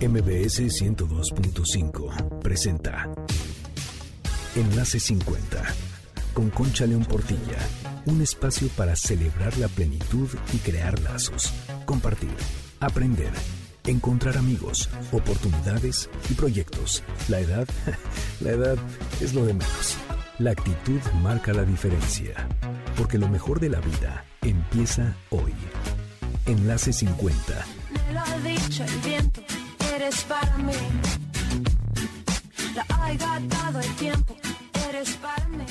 MBS 102.5 presenta Enlace 50 con Concha León Portilla. Un espacio para celebrar la plenitud y crear lazos, compartir, aprender, encontrar amigos, oportunidades y proyectos. La edad, la edad es lo de menos. La actitud marca la diferencia, porque lo mejor de la vida empieza hoy. Enlace 50. Me lo ha dicho el viento, eres para mí. La ha dado el tiempo, eres para mí.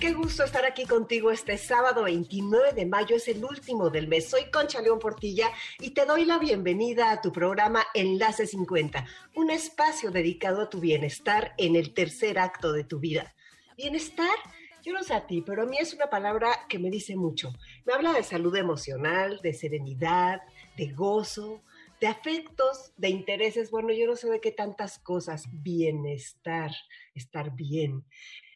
Qué gusto estar aquí contigo este sábado 29 de mayo, es el último del mes. Soy Concha León Portilla y te doy la bienvenida a tu programa Enlace 50, un espacio dedicado a tu bienestar en el tercer acto de tu vida. Bienestar, yo no sé a ti, pero a mí es una palabra que me dice mucho. Me habla de salud emocional, de serenidad, de gozo, de afectos, de intereses, bueno, yo no sé de qué tantas cosas, bienestar, estar bien.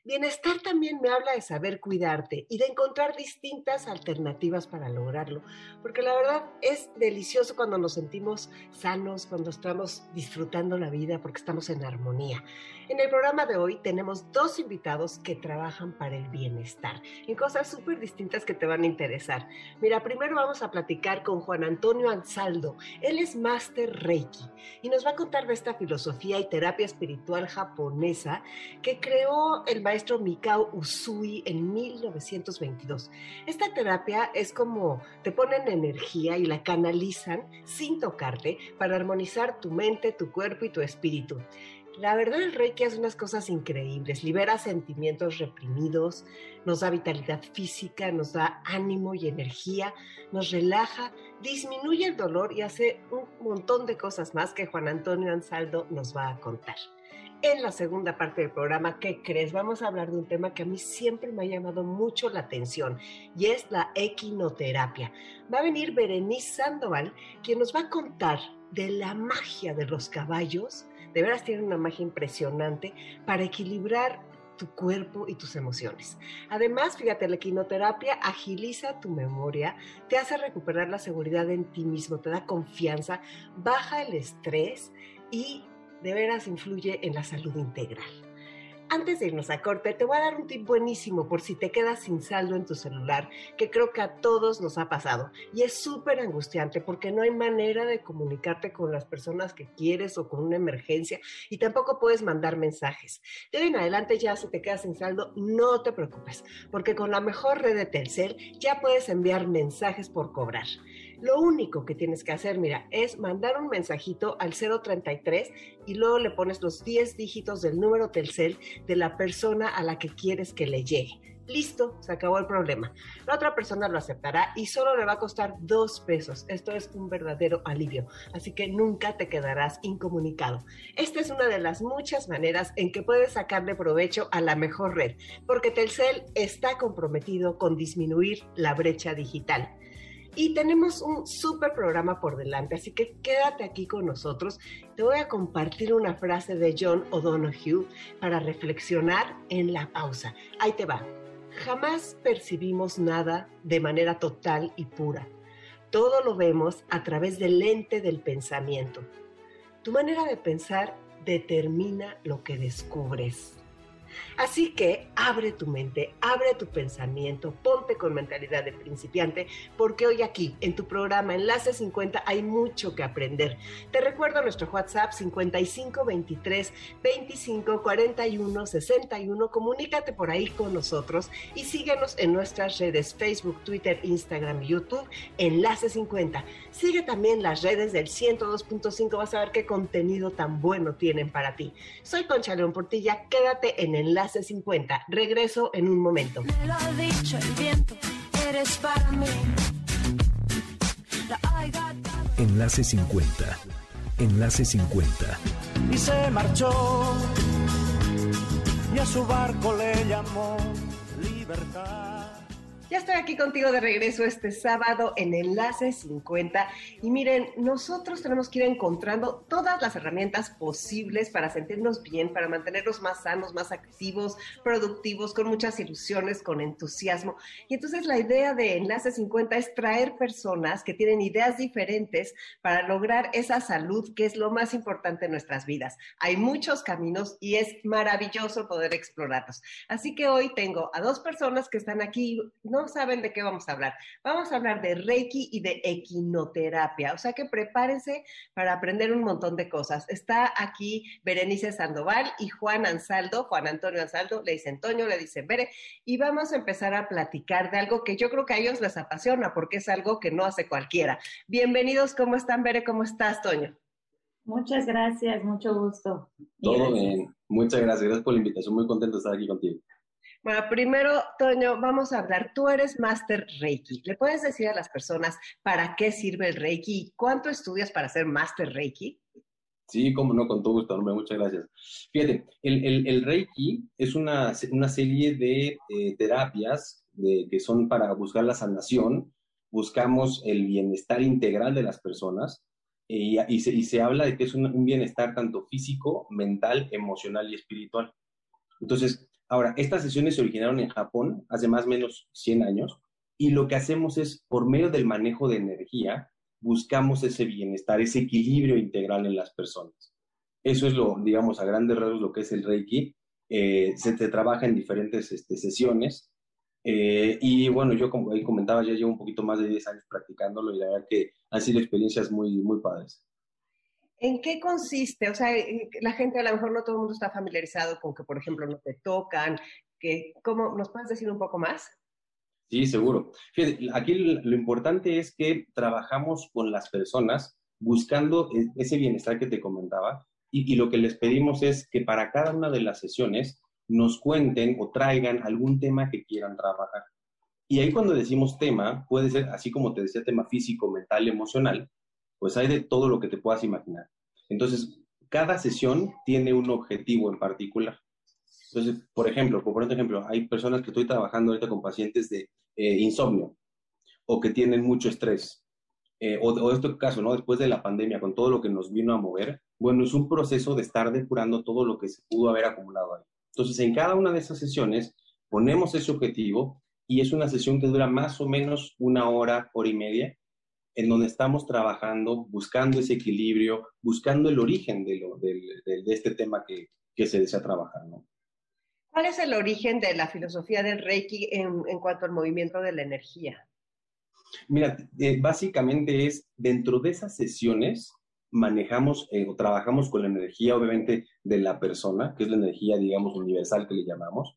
Bienestar también me habla de saber cuidarte y de encontrar distintas alternativas para lograrlo, porque la verdad es delicioso cuando nos sentimos sanos, cuando estamos disfrutando la vida, porque estamos en armonía. En el programa de hoy tenemos dos invitados que trabajan para el bienestar, en cosas súper distintas que te van a interesar. Mira, primero vamos a platicar con Juan Antonio Ansaldo. Él es máster Reiki y nos va a contar de esta filosofía y terapia espiritual japonesa que creó el maestro Mikao Usui en 1922. Esta terapia es como te ponen energía y la canalizan sin tocarte para armonizar tu mente, tu cuerpo y tu espíritu. La verdad, el Reiki hace unas cosas increíbles, libera sentimientos reprimidos, nos da vitalidad física, nos da ánimo y energía, nos relaja, disminuye el dolor y hace un montón de cosas más que Juan Antonio Ansaldo nos va a contar. En la segunda parte del programa, ¿qué crees? Vamos a hablar de un tema que a mí siempre me ha llamado mucho la atención y es la equinoterapia. Va a venir Berenice Sandoval, quien nos va a contar de la magia de los caballos. De veras tiene una magia impresionante para equilibrar tu cuerpo y tus emociones. Además, fíjate, la equinoterapia agiliza tu memoria, te hace recuperar la seguridad en ti mismo, te da confianza, baja el estrés y de veras influye en la salud integral. Antes de irnos a corte, te voy a dar un tip buenísimo por si te quedas sin saldo en tu celular, que creo que a todos nos ha pasado. Y es súper angustiante porque no hay manera de comunicarte con las personas que quieres o con una emergencia y tampoco puedes mandar mensajes. De hoy en adelante ya si te quedas sin saldo, no te preocupes, porque con la mejor red de Telcel ya puedes enviar mensajes por cobrar. Lo único que tienes que hacer, mira, es mandar un mensajito al 033 y luego le pones los 10 dígitos del número Telcel de la persona a la que quieres que le llegue. Listo, se acabó el problema. La otra persona lo aceptará y solo le va a costar dos pesos. Esto es un verdadero alivio, así que nunca te quedarás incomunicado. Esta es una de las muchas maneras en que puedes sacarle provecho a la mejor red, porque Telcel está comprometido con disminuir la brecha digital. Y tenemos un súper programa por delante, así que quédate aquí con nosotros. Te voy a compartir una frase de John O'Donoghue para reflexionar en la pausa. Ahí te va. Jamás percibimos nada de manera total y pura. Todo lo vemos a través del lente del pensamiento. Tu manera de pensar determina lo que descubres. Así que abre tu mente, abre tu pensamiento, ponte con mentalidad de principiante, porque hoy aquí en tu programa Enlace 50 hay mucho que aprender. Te recuerdo nuestro WhatsApp 55 23 25 41 61. Comunícate por ahí con nosotros y síguenos en nuestras redes Facebook, Twitter, Instagram YouTube Enlace 50. Sigue también las redes del 102.5, vas a ver qué contenido tan bueno tienen para ti. Soy Concha León Portilla, quédate en Enlace 50. Regreso en un momento. Me lo ha dicho el viento, eres para mí. Enlace 50. Enlace 50. y se marchó y a su barco le llamó libertad. Ya estoy aquí contigo de regreso este sábado en Enlace 50. Y miren, nosotros tenemos que ir encontrando todas las herramientas posibles para sentirnos bien, para mantenernos más sanos, más activos, productivos, con muchas ilusiones, con entusiasmo. Y entonces la idea de Enlace 50 es traer personas que tienen ideas diferentes para lograr esa salud que es lo más importante en nuestras vidas. Hay muchos caminos y es maravilloso poder explorarlos. Así que hoy tengo a dos personas que están aquí, no saben de qué vamos a hablar. Vamos a hablar de Reiki y de equinoterapia, o sea que prepárense para aprender un montón de cosas. Está aquí Berenice Sandoval y Juan Ansaldo, Juan Antonio Ansaldo, le dice Antonio, le dice Bere, y vamos a empezar a platicar de algo que yo creo que a ellos les apasiona porque es algo que no hace cualquiera. Bienvenidos, ¿cómo están, Bere? ¿Cómo estás, Toño? Muchas gracias, mucho gusto. Todo bien, muchas gracias, gracias por la invitación, muy contento de estar aquí contigo. Bueno, primero, Toño, vamos a hablar. Tú eres Master Reiki. ¿Le puedes decir a las personas para qué sirve el Reiki y cuánto estudias para ser Master Reiki? Sí, como no, con todo gusto, muchas gracias. Fíjate, el, Reiki es una, serie de eh, terapias que son para buscar la sanación, buscamos el bienestar integral de las personas y, se, habla de que es un bienestar tanto físico, mental, emocional y espiritual. Entonces, Ahora, estas sesiones se originaron en Japón hace más o menos 100 años y lo que hacemos es, por medio del manejo de energía, buscamos ese bienestar, ese equilibrio integral en las personas. Eso es lo, digamos, a grandes rasgos lo que es el Reiki. Eh, se, te trabaja en diferentes este, sesiones. Eh, y bueno, yo como él comentaba, ya llevo un poquito más de 10 años practicándolo y la verdad que han sido experiencias muy, muy padres. ¿En qué consiste? O sea, eh, la gente a lo mejor no todo el mundo está familiarizado con que, por ejemplo, no te tocan, que, ¿cómo nos puedes decir un poco más? Sí, seguro. Fíjate, aquí lo importante es que trabajamos con las personas buscando e, ese bienestar que te comentaba y, y, lo que les pedimos es que para cada una de las sesiones nos cuenten o traigan algún tema que quieran trabajar. Y ahí cuando decimos tema, puede ser así como te decía, tema físico, mental, emocional, pues hay de todo lo que te puedas imaginar. Entonces, cada sesión tiene un objetivo en particular. Entonces, por ejemplo, por ejemplo, hay personas que estoy trabajando ahorita con pacientes de eh, insomnio o que tienen mucho estrés. Eh, o, o este caso, ¿no? Después de la pandemia, con todo lo que nos vino a mover, bueno, es un proceso de estar depurando todo lo que se pudo haber acumulado ahí. Entonces, en cada una de esas sesiones ponemos ese objetivo y es una sesión que dura más o menos una hora, hora y media, en donde estamos trabajando, buscando ese equilibrio, buscando el origen de, lo, de, este tema que, que, se desea trabajar, ¿no? ¿Cuál es el origen de la filosofía del Reiki en, en cuanto al movimiento de la energía? Mira, eh, básicamente es dentro de esas sesiones manejamos eh, o trabajamos con la energía, obviamente, de la persona, que es la energía, digamos, universal que le llamamos.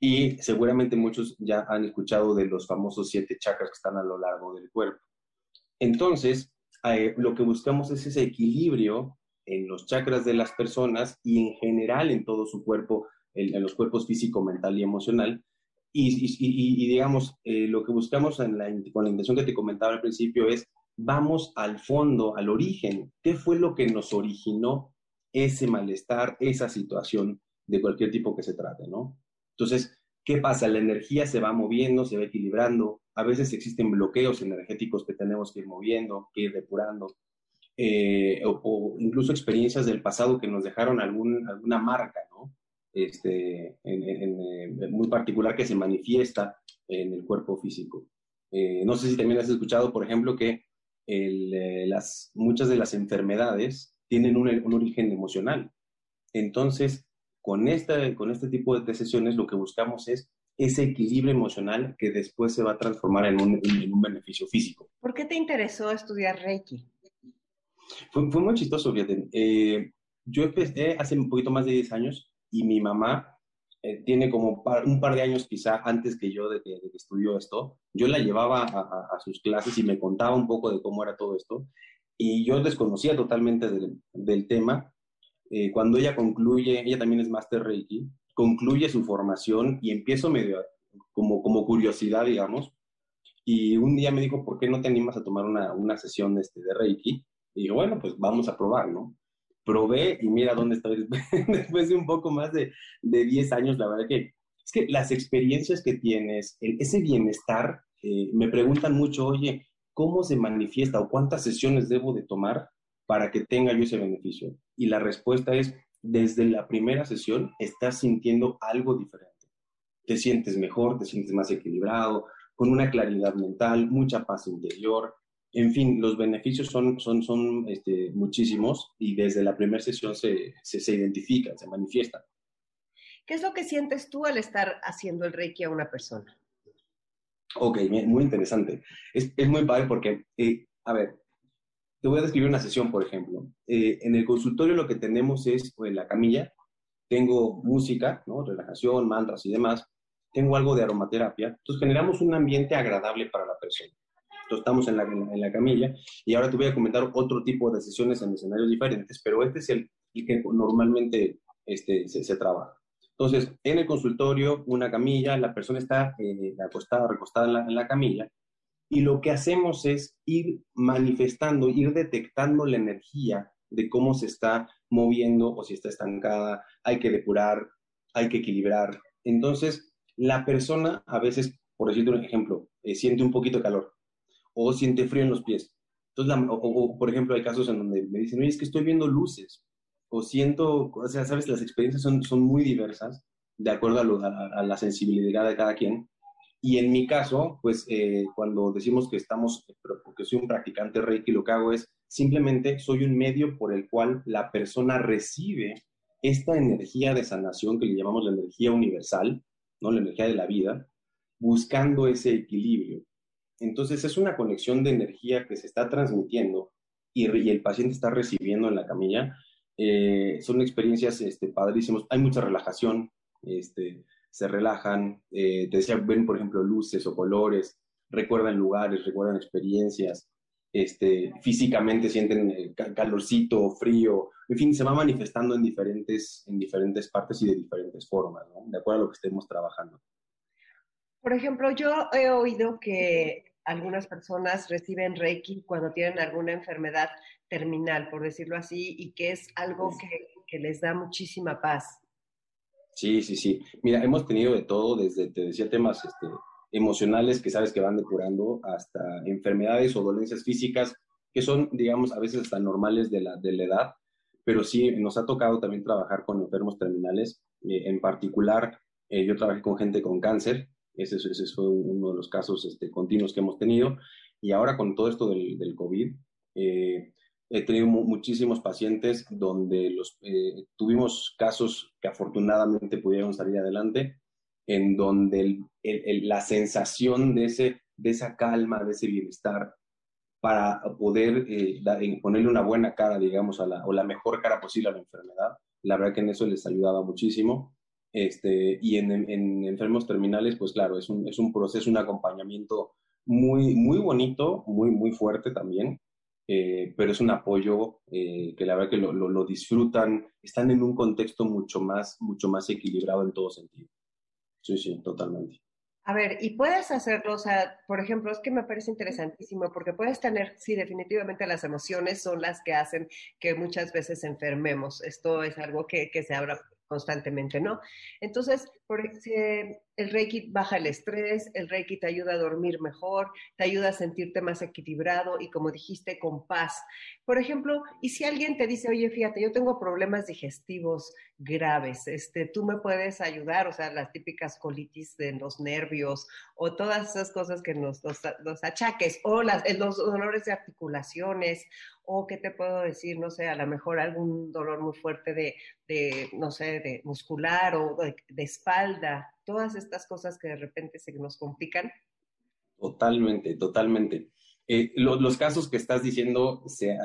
Y seguramente muchos ya han escuchado de los famosos siete chakras que están a lo largo del cuerpo. Entonces, eh, lo que buscamos es ese equilibrio en los chakras de las personas y en general en todo su cuerpo, en, los cuerpos físico, mental y emocional. Y, digamos, eh, lo que buscamos con la intención que te comentaba al principio es, vamos al fondo, al origen. ¿Qué fue lo que nos originó ese malestar, esa situación de cualquier tipo que se trate, ¿no? Entonces, ¿qué pasa? La energía se va moviendo, se va equilibrando, a veces existen bloqueos energéticos que tenemos que ir moviendo, que ir depurando, eh, o, incluso experiencias del pasado que nos dejaron alguna marca, ¿no? Este, eh, muy particular que se manifiesta en el cuerpo físico. Eh, no sé si también has escuchado, por ejemplo, que las, muchas de las enfermedades tienen un, origen emocional. Entonces, con, esta, con este tipo de sesiones lo que buscamos es ese equilibrio emocional que después se va a transformar en un, beneficio físico. ¿Por qué te interesó estudiar Reiki? Fue, muy chistoso, fíjate. Eh, yo empecé hace un poquito más de 10 años y mi mamá eh, tiene como un par de años quizá antes que yo de que, estudió esto. Yo la llevaba a, sus clases y me contaba un poco de cómo era todo esto. Y yo desconocía totalmente del, tema. Eh, cuando ella concluye, ella también es Master Reiki, concluye su formación y empiezo medio como, como curiosidad, digamos. Y un día me dijo, ¿por qué no te animas a tomar una, una sesión este, de Reiki? Y digo, bueno, pues vamos a probar, ¿no? Probé y mira dónde estoy. Después de un poco más de, de 10 años, la verdad que Es que las experiencias que tienes, ese bienestar, eh, me preguntan mucho, oye, ¿cómo se manifiesta o cuántas sesiones debo de tomar para que tenga yo ese beneficio? Y la respuesta es, desde la primera sesión estás sintiendo algo diferente. Te sientes mejor, te sientes más equilibrado, con una claridad mental, mucha paz interior. En fin, los beneficios son, son, son este, muchísimos y desde la primera sesión se, se, se identifican, se manifiestan. ¿Qué es lo que sientes tú al estar haciendo el Reiki a una persona? Ok, muy interesante. Es, es muy padre porque, eh, a ver, te voy a describir una sesión, por ejemplo. Eh, en el consultorio lo que tenemos es pues, la camilla, tengo música, ¿no? relajación, mantras y demás, tengo algo de aromaterapia, entonces generamos un ambiente agradable para la persona. Entonces estamos en la, en la camilla y ahora te voy a comentar otro tipo de sesiones en escenarios diferentes, pero este es el, el que normalmente este, se, se, trabaja. Entonces, en el consultorio, una camilla, la persona está eh, acostada, recostada en la, en la camilla, y lo que hacemos es ir manifestando, ir detectando la energía de cómo se está moviendo o si está estancada, hay que depurar, hay que equilibrar. Entonces, la persona a veces, por decirte un ejemplo, eh, siente un poquito de calor o siente frío en los pies. Entonces, o, por ejemplo, hay casos en donde me dicen, oye, es que estoy viendo luces o siento, o sea, sabes, las experiencias son, son muy diversas de acuerdo a la sensibilidad de cada quien. Y en mi caso, pues eh, cuando decimos que estamos, porque soy un practicante Reiki, lo que hago es simplemente soy un medio por el cual la persona recibe esta energía de sanación que le llamamos la energía universal, ¿no? la energía de la vida, buscando ese equilibrio. Entonces es una conexión de energía que se está transmitiendo y, y el paciente está recibiendo en la camilla. Eh, son experiencias este, padrísimas. Hay mucha relajación. Este, se relajan, eh, te decía, ven por ejemplo luces o colores, recuerdan lugares, recuerdan experiencias, este, físicamente sienten el calorcito, frío, en fin, se va manifestando en diferentes, en diferentes partes y de diferentes formas, ¿no? de acuerdo a lo que estemos trabajando. Por ejemplo, yo he oído que algunas personas reciben Reiki cuando tienen alguna enfermedad terminal, por decirlo así, y que es algo que, que les da muchísima paz. Sí, sí, sí. Mira, hemos tenido de todo, desde, te decía, temas este, emocionales que sabes que van depurando, hasta enfermedades o dolencias físicas que son, digamos, a veces hasta normales de la, de la edad, pero sí nos ha tocado también trabajar con enfermos terminales. Eh, en particular, eh, yo trabajé con gente con cáncer, ese, ese fue uno de los casos este, continuos que hemos tenido, y ahora con todo esto del, del COVID, eh, he tenido muchísimos pacientes donde los, eh, tuvimos casos que afortunadamente pudieron salir adelante, en donde la sensación de, ese, de esa calma, de ese bienestar, para poder eh, ponerle una buena cara, digamos, a la, o la mejor cara posible a la enfermedad, la verdad que en eso les ayudaba muchísimo. Este, y en, en enfermos terminales, pues claro, es un, es un proceso, un acompañamiento muy, muy bonito, muy, muy fuerte también, eh, pero es un apoyo eh, que la verdad que lo, lo, lo, disfrutan, están en un contexto mucho más, mucho más equilibrado en todo sentido. Sí, sí, totalmente. A ver, y puedes hacerlo, o sea, por ejemplo, es que me parece interesantísimo porque puedes tener, sí, definitivamente las emociones son las que hacen que muchas veces enfermemos. Esto es algo que, que se habla constantemente, ¿no? Entonces, eh, el Reiki baja el estrés, el Reiki te ayuda a dormir mejor, te ayuda a sentirte más equilibrado y como dijiste, con paz. Por ejemplo, y si alguien te dice, oye, fíjate, yo tengo problemas digestivos graves, este, tú me puedes ayudar, o sea, las típicas colitis de los nervios o todas esas cosas que nos, los, los achaques o las, los dolores de articulaciones o qué te puedo decir, no sé, a lo mejor algún dolor muy fuerte de, de no sé, de muscular o de, de, espalda, todas estas cosas que de repente se nos complican. Totalmente, totalmente. Eh, lo, los casos que estás diciendo, se, eh,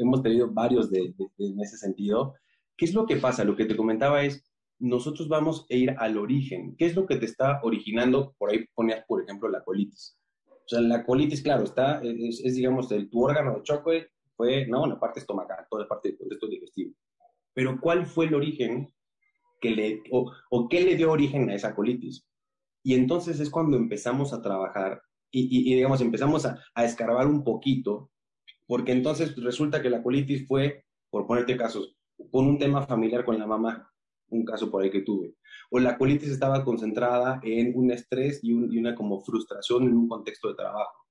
hemos tenido varios de, de, en ese sentido. ¿Qué es lo que pasa? Lo que te comentaba es, nosotros vamos a ir al origen. ¿Qué es lo que te está originando? Por ahí ponías, por ejemplo, la colitis. O sea, la colitis, claro, está, es, es digamos, el, tu órgano de choque fue, no, la parte estomacal, toda la parte del contexto digestivo. Pero ¿cuál fue el origen que le, o, o, qué le dio origen a esa colitis? Y entonces es cuando empezamos a trabajar y, y, y digamos, empezamos a, a, escarbar un poquito, porque entonces resulta que la colitis fue, por ponerte casos, con un tema familiar con la mamá. un caso por ahí que tuve. O la colitis estaba concentrada en un estrés y, una como frustración en un contexto de trabajo.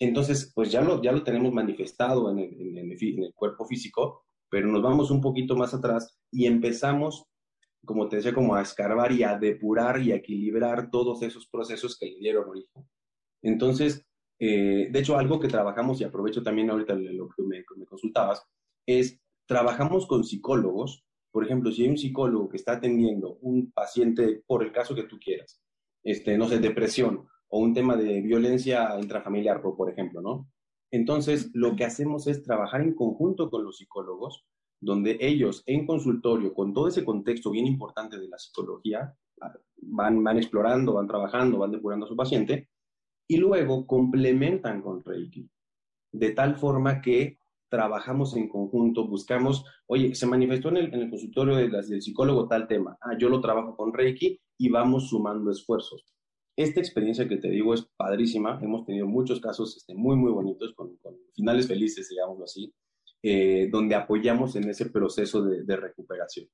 Entonces, pues ya lo, ya lo tenemos manifestado en el, en, en el cuerpo físico, pero nos vamos un poquito más atrás y empezamos, como te decía, como a escarbar y a depurar y a equilibrar todos esos procesos que le dieron origen. Entonces, eh, de hecho, algo que trabajamos, y aprovecho también ahorita lo que me, me consultabas, es trabajamos con psicólogos. Por ejemplo, si hay un psicólogo que está atendiendo un paciente, por el caso que tú quieras, este, no sé, depresión o un tema de violencia intrafamiliar, por ejemplo, ¿no? Entonces, lo que hacemos es trabajar en conjunto con los psicólogos, donde ellos en consultorio, con todo ese contexto bien importante de la psicología, van, van explorando, van trabajando, van depurando a su paciente, y luego complementan con Reiki, de tal forma que trabajamos en conjunto, buscamos, oye, se manifestó en el, consultorio del psicólogo tal tema, ah, yo lo trabajo con Reiki y vamos sumando esfuerzos. Esta experiencia que te digo es padrísima, hemos tenido muchos casos este, muy, muy bonitos, con, finales felices, digámoslo así, eh, donde apoyamos en ese proceso de, recuperación.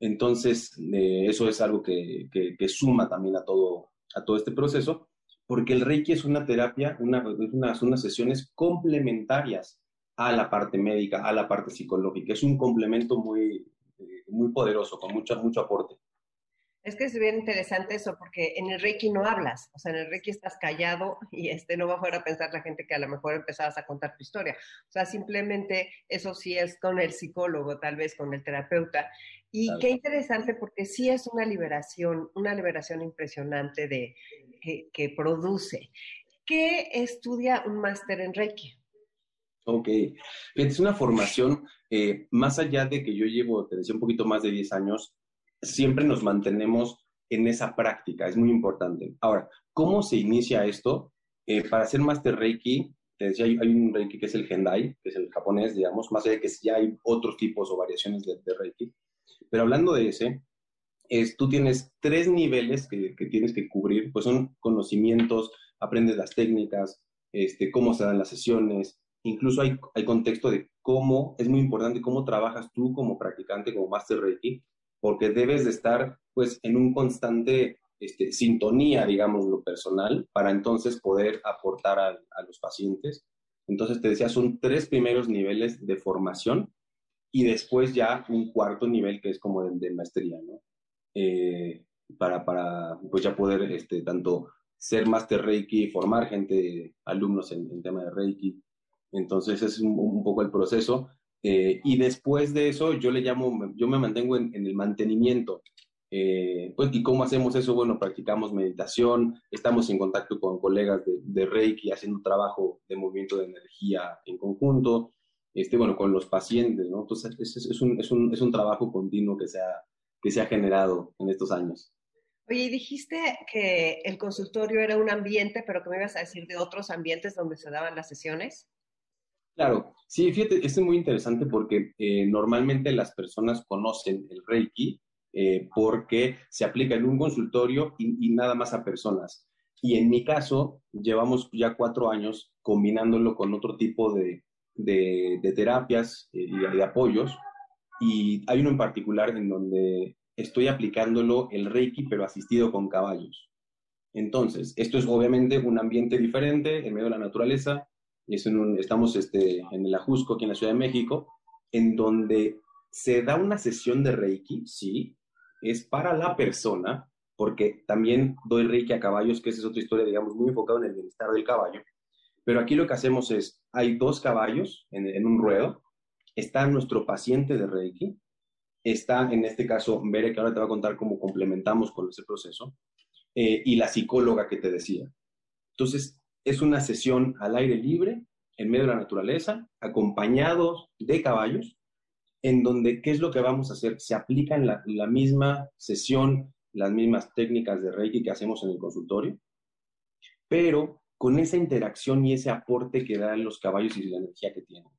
Entonces, eh, eso es algo que, suma también a todo, a todo este proceso, porque el Reiki es una terapia, una, unas, unas sesiones complementarias a la parte médica, a la parte psicológica. Es un complemento muy, eh, muy poderoso, con mucho, mucho aporte. Es que es bien interesante eso, porque en el Reiki no hablas, o sea, en el Reiki estás callado y este no va a fuera a pensar la gente que a lo mejor empezabas a contar tu historia. O sea, simplemente eso sí es con el psicólogo, tal vez con el terapeuta. Y qué interesante porque sí es una liberación, una liberación impresionante de que, que produce. ¿Qué estudia un máster en Reiki? Ok, es una formación, eh, más allá de que yo llevo, te decía, un poquito más de 10 años, siempre nos mantenemos en esa práctica, es muy importante. Ahora, ¿cómo se inicia esto? Eh, para hacer Master Reiki, te decía, hay, un Reiki que es el Gendai, que es el japonés, digamos, más allá de que ya hay otros tipos o variaciones de, Reiki. Pero hablando de ese, es, tú tienes tres niveles que, que, tienes que cubrir, pues son conocimientos, aprendes las técnicas, este, cómo se dan las sesiones, incluso hay, hay contexto de cómo, es muy importante cómo trabajas tú como practicante, como Master Reiki, porque debes de estar pues en un constante este, sintonía, digamos, lo personal, para entonces poder aportar a, los pacientes. Entonces, te decía, son tres primeros niveles de formación y después ya un cuarto nivel que es como de, de maestría, ¿no? Eh, para, para, pues ya poder este, tanto ser Master Reiki, formar gente, alumnos en, en tema de Reiki, entonces, es un, poco el proceso. Eh, y después de eso, yo le llamo, yo me mantengo en, el mantenimiento. Eh, pues, ¿y cómo hacemos eso? Bueno, practicamos meditación, estamos en contacto con colegas de, Reiki, haciendo trabajo de movimiento de energía en conjunto, este, bueno, con los pacientes, ¿no? Entonces, es, es, un, es, un, es un trabajo continuo que se, ha, que se ha generado en estos años. Oye, dijiste que el consultorio era un ambiente, pero que me ibas a decir de otros ambientes donde se daban las sesiones. Claro, sí, fíjate, esto es muy interesante porque eh, normalmente las personas conocen el Reiki eh, porque se aplica en un consultorio y, nada más a personas. Y en mi caso, llevamos ya cuatro años combinándolo con otro tipo de, terapias eh, y de, apoyos. Y hay uno en particular en donde estoy aplicándolo el Reiki, pero asistido con caballos. Entonces, esto es obviamente un ambiente diferente en medio de la naturaleza, estamos este, en el Ajusco, aquí en la Ciudad de México, en donde se da una sesión de Reiki, sí, es para la persona, porque también doy Reiki a caballos, que esa es otra historia, digamos, muy enfocada en el bienestar del caballo. Pero aquí lo que hacemos es, hay dos caballos en, un ruedo, está nuestro paciente de Reiki, está en este caso Bere, que ahora te va a contar cómo complementamos con ese proceso, eh, y la psicóloga que te decía. Entonces, es una sesión al aire libre, en medio de la naturaleza, acompañados de caballos, en donde, ¿qué es lo que vamos a hacer? Se aplican la, la misma sesión, las mismas técnicas de Reiki que hacemos en el consultorio, pero con esa interacción y ese aporte que dan los caballos y la energía que tienen.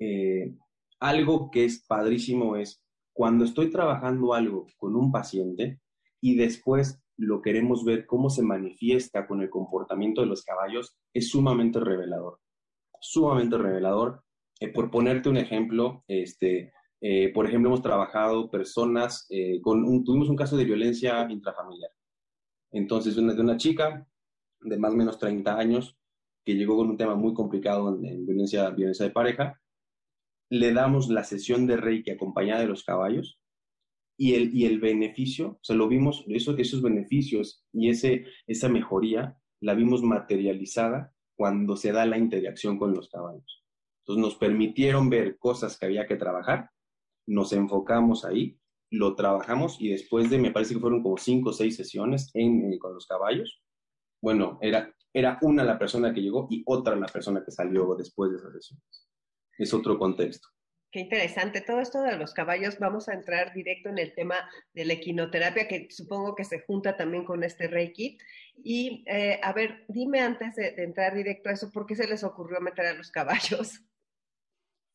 Eh, algo que es padrísimo es cuando estoy trabajando algo con un paciente y después lo queremos ver cómo se manifiesta con el comportamiento de los caballos, es sumamente revelador. Sumamente revelador. Eh, por ponerte un ejemplo, este, Eh, por ejemplo, hemos trabajado personas eh, con un, tuvimos un caso de violencia intrafamiliar. Entonces, una, de una chica de más o menos 30 años que llegó con un tema muy complicado en, violencia, violencia de pareja, le damos la sesión de Reiki acompañada de los caballos y el, y el beneficio, o sea, lo vimos, eso, esos beneficios y ese, esa mejoría la vimos materializada cuando se da la interacción con los caballos. Entonces nos permitieron ver cosas que había que trabajar nos enfocamos ahí, lo trabajamos y después de, me parece que fueron como cinco o seis sesiones en, con los caballos, bueno, era, era una la persona que llegó y otra la persona que salió después de esas sesiones. Es otro contexto. Qué interesante. Todo esto de los caballos, vamos a entrar directo en el tema de la equinoterapia, que supongo que se junta también con este Reiki. Y eh, a ver, dime antes de, entrar directo a eso, ¿por qué se les ocurrió meter a los caballos?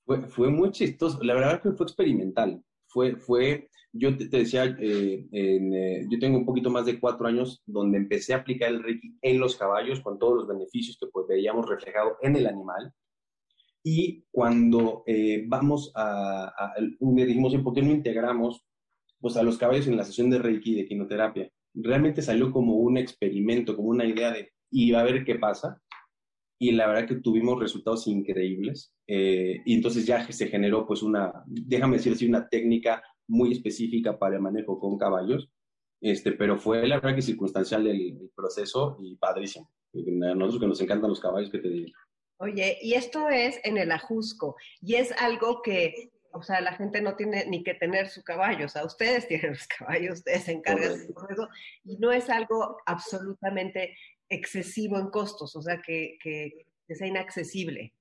Fue, muy chistoso. La verdad que fue experimental. Fue, fue yo te, decía, eh, eh, yo tengo un poquito más de cuatro años donde empecé a aplicar el Reiki en los caballos con todos los beneficios que pues, veíamos reflejados en el animal. Y cuando eh, vamos a, a, dijimos, ¿por qué no integramos pues, a los caballos en la sesión de Reiki de quinoterapia? Realmente salió como un experimento, como una idea de, y a ver qué pasa y la verdad que tuvimos resultados increíbles. Eh, y entonces ya se generó pues una, déjame decir así, una técnica muy específica para el manejo con caballos, este, pero fue la verdad que circunstancial el, proceso y padrísimo. A nosotros que nos encantan los caballos, que te digo. Oye, y esto es en el ajusco, y es algo que, o sea, la gente no tiene ni que tener su caballo, o sea, ustedes tienen los caballos, ustedes se encargan de eso, y no es algo absolutamente excesivo en costos, o sea, que, que, sea inaccesible.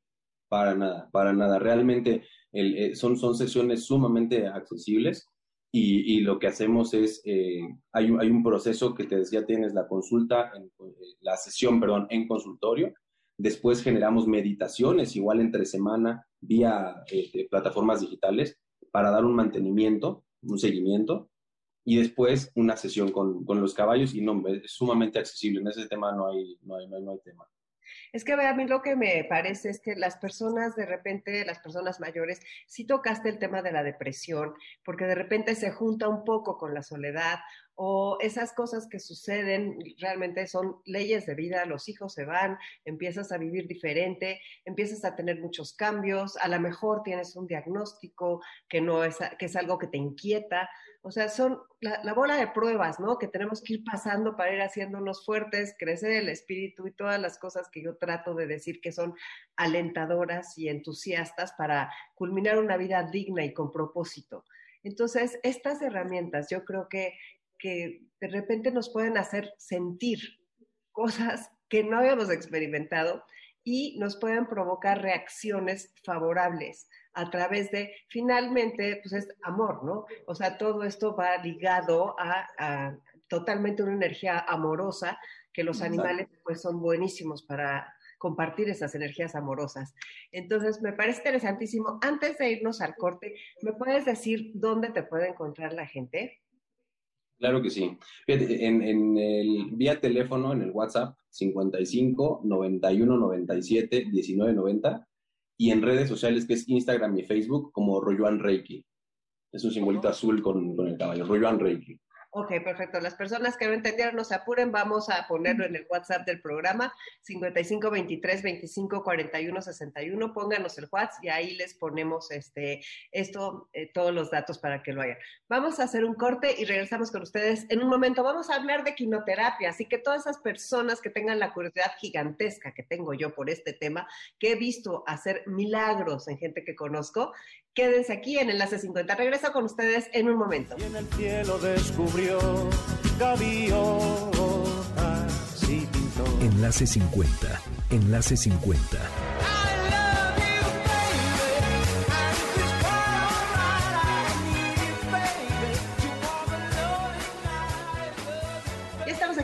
Para nada, para nada. Realmente el, eh, son, son sesiones sumamente accesibles y, y lo que hacemos es, eh, hay, hay, un proceso que te decía, tienes la consulta, en, eh, la sesión, perdón, en consultorio. Después generamos meditaciones, igual entre semana, vía plataformas digitales, para dar un mantenimiento, un seguimiento y después una sesión con, con los caballos y no, es sumamente accesible. En ese tema no hay, no hay, no hay, no hay tema. Es que a mí lo que me parece es que las personas, de repente, las personas mayores, sí tocaste el tema de la depresión, porque de repente se junta un poco con la soledad o esas cosas que suceden realmente son leyes de vida, los hijos se van, empiezas a vivir diferente, empiezas a tener muchos cambios, a lo mejor tienes un diagnóstico que no es, que es algo que te inquieta, o sea, son la, la, bola de pruebas, ¿no? Que tenemos que ir pasando para ir haciéndonos fuertes, crecer el espíritu y todas las cosas que yo trato de decir que son alentadoras y entusiastas para culminar una vida digna y con propósito. Entonces, estas herramientas yo creo que que de repente nos pueden hacer sentir cosas que no habíamos experimentado y nos pueden provocar reacciones favorables a través de, finalmente, pues es amor, ¿no? O sea, todo esto va ligado a, a totalmente una energía amorosa, que los animales pues son buenísimos para compartir esas energías amorosas. Entonces, me parece interesantísimo. Antes de irnos al corte, ¿me puedes decir dónde te puede encontrar la gente? Claro que sí. en, en, el vía teléfono, en el WhatsApp, 55 91 97 19 90 y en redes sociales que es Instagram y Facebook como Royoan Reiki. Es un simbolito azul con, con el caballo, Royoan Reiki. Ok, perfecto. Las personas que no entendieron, no se apuren, vamos a ponerlo en el WhatsApp del programa, 55 23 25 41 61. Pónganos el WhatsApp y ahí les ponemos este, esto, eh, todos los datos para que lo hagan. Vamos a hacer un corte y regresamos con ustedes en un momento. Vamos a hablar de quinoterapia, así que todas esas personas que tengan la curiosidad gigantesca que tengo yo por este tema, que he visto hacer milagros en gente que conozco, Quédense aquí en Enlace 50. Regreso con ustedes en un momento. Y en el cielo descubrió gaviotas y pintó. Enlace 50. Enlace 50.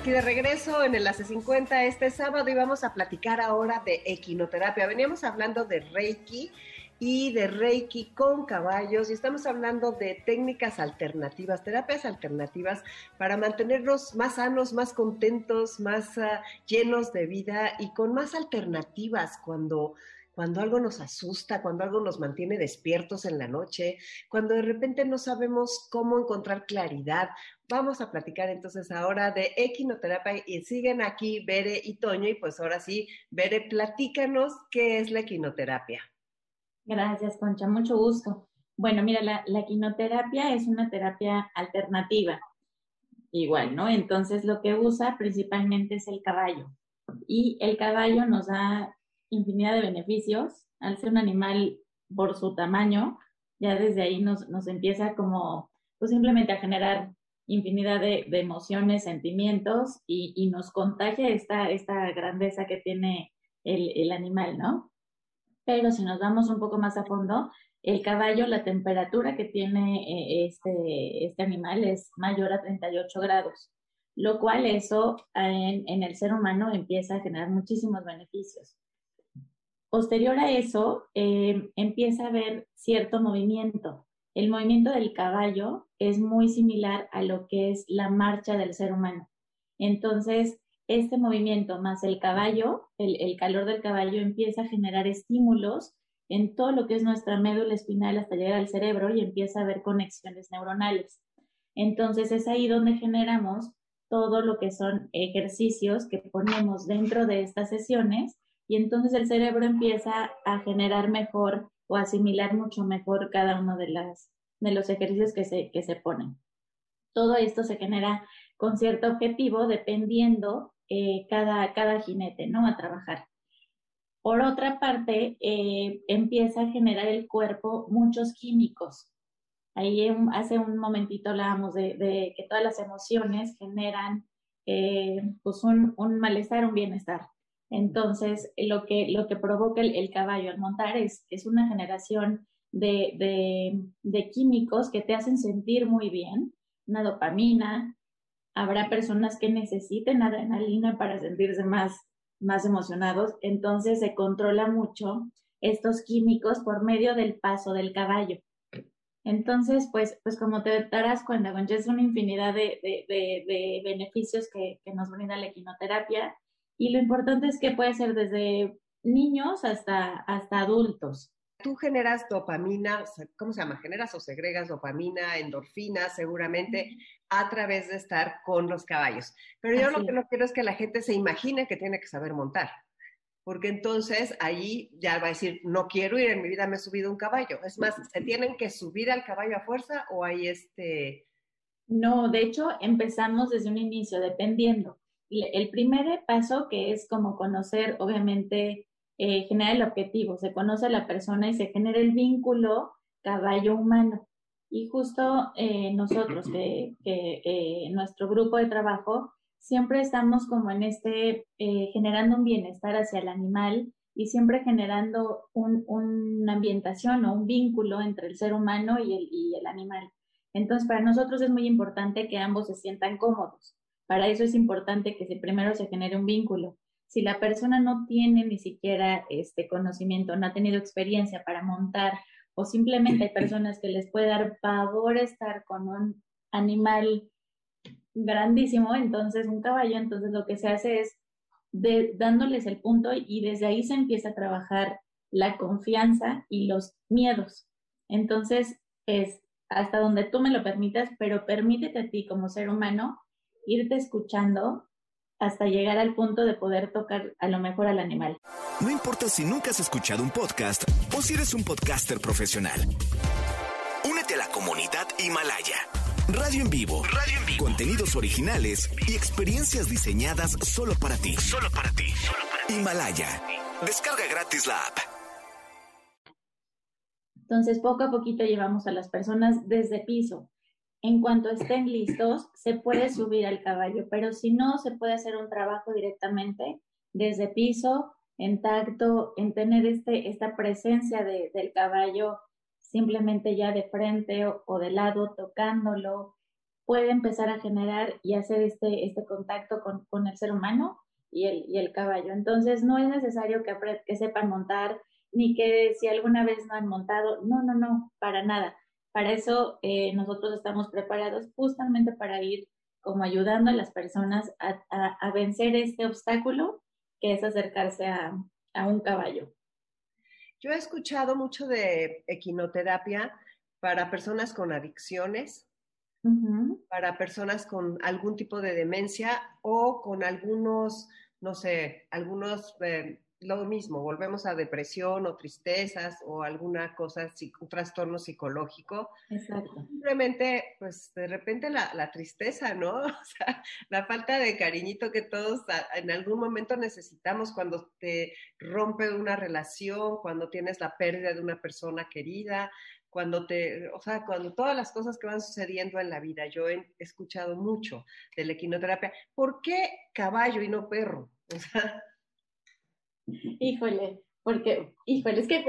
aquí de regreso en Enlace 50 este sábado y vamos a platicar ahora de equinoterapia. Veníamos hablando de Reiki, y de Reiki con caballos y estamos hablando de técnicas alternativas, terapias alternativas para mantenernos más sanos, más contentos, más uh, llenos de vida y con más alternativas cuando cuando algo nos asusta, cuando algo nos mantiene despiertos en la noche, cuando de repente no sabemos cómo encontrar claridad. Vamos a platicar entonces ahora de equinoterapia y siguen aquí Bere y Toño y pues ahora sí, Bere, platícanos qué es la equinoterapia. Gracias, Concha, mucho gusto. Bueno, mira, la, la equinoterapia es una terapia alternativa, igual, ¿no? Entonces lo que usa principalmente es el caballo y el caballo nos da infinidad de beneficios. Al ser un animal por su tamaño, ya desde ahí nos, nos empieza como, pues simplemente a generar infinidad de, emociones, sentimientos y, y, nos contagia esta, esta grandeza que tiene el, el animal, ¿no? Pero si nos vamos un poco más a fondo, el caballo, la temperatura que tiene eh, este, este animal es mayor a 38 grados, lo cual eso en, el ser humano empieza a generar muchísimos beneficios. Posterior a eso, eh, empieza a haber cierto movimiento. El movimiento del caballo es muy similar a lo que es la marcha del ser humano. Entonces, este movimiento más el caballo, el, el, calor del caballo empieza a generar estímulos en todo lo que es nuestra médula espinal hasta llegar al cerebro y empieza a haber conexiones neuronales. Entonces es ahí donde generamos todo lo que son ejercicios que ponemos dentro de estas sesiones y entonces el cerebro empieza a generar mejor o asimilar mucho mejor cada uno de, las, de los ejercicios que se, que se ponen. Todo esto se genera con cierto objetivo dependiendo eh, cada, cada jinete, ¿no? A trabajar. Por otra parte, eh, empieza a generar el cuerpo muchos químicos. Ahí hace un momentito hablábamos de, de que todas las emociones generan eh, pues un, un malestar, un bienestar. Entonces, lo que, lo que provoca el, caballo al montar es, es una generación de, de, de, químicos que te hacen sentir muy bien, una dopamina. Habrá personas que necesiten adrenalina para sentirse más, más emocionados, entonces se controla mucho estos químicos por medio del paso del caballo. Entonces, pues, pues como te darás cuenta, es una infinidad de, de, de beneficios que, que, nos brinda la equinoterapia y lo importante es que puede ser desde niños hasta, hasta adultos. Tú generas dopamina, ¿cómo se llama? Generas o segregas dopamina, endorfina, seguramente a través de estar con los caballos. Pero yo lo que no quiero es que la gente se imagine que tiene que saber montar porque entonces ahí ya va a decir, no quiero ir, en mi vida me he subido un caballo. Es más, ¿se tienen que subir al caballo a fuerza o hay este...? No, de hecho empezamos desde un inicio, dependiendo el primer paso que es como conocer, obviamente, eh, generar el objetivo, se conoce a la persona y se genera el vínculo caballo-humano. Y justo eh, nosotros, que, que eh, nuestro grupo de trabajo, siempre estamos como en este, eh, generando un bienestar hacia el animal y siempre generando un, una ambientación o un vínculo entre el ser humano y el, y el animal. Entonces, para nosotros es muy importante que ambos se sientan cómodos. Para eso es importante que primero se genere un vínculo. Si la persona no tiene ni siquiera este conocimiento, no ha tenido experiencia para montar o simplemente hay personas que les puede dar pavor estar con un animal grandísimo, entonces un caballo, entonces lo que se hace es de, dándoles el punto y desde ahí se empieza a trabajar la confianza y los miedos. Entonces es hasta donde tú me lo permitas, pero permítete a ti como ser humano irte escuchando hasta llegar al punto de poder tocar a lo mejor al animal. No importa si nunca has escuchado un podcast o si eres un podcaster profesional. Únete a la comunidad Himalaya. Radio en vivo. Radio en vivo. Contenidos originales y experiencias diseñadas solo para ti. Solo para ti. Solo para ti. Himalaya. Descarga gratis la app. Entonces, poco a poquito llevamos a las personas desde piso en cuanto estén listos, se puede subir al caballo, pero si no, se puede hacer un trabajo directamente desde piso, en tacto, en tener este, esta presencia de, del caballo simplemente ya de frente o, de lado, tocándolo, puede empezar a generar y hacer este, este contacto con, con el ser humano y el, y el caballo. Entonces, no es necesario que, que sepan montar, ni que si alguna vez no han montado, no, no, no, para nada para eso eh, nosotros estamos preparados justamente para ir como ayudando a las personas a, vencer este obstáculo que es acercarse a, un caballo. Yo he escuchado mucho de equinoterapia para personas con adicciones, para personas con algún tipo de demencia o con algunos, no sé, algunos eh, lo mismo, volvemos a depresión o tristezas o alguna cosa, un trastorno psicológico. Exacto. Simplemente, pues de repente la, la, tristeza, ¿no? O sea, la falta de cariñito que todos en algún momento necesitamos cuando te rompe una relación, cuando tienes la pérdida de una persona querida, cuando te, o sea, cuando todas las cosas que van sucediendo en la vida. Yo he escuchado mucho de la equinoterapia. ¿Por qué caballo y no perro? O sea, Híjole, porque, híjole, es que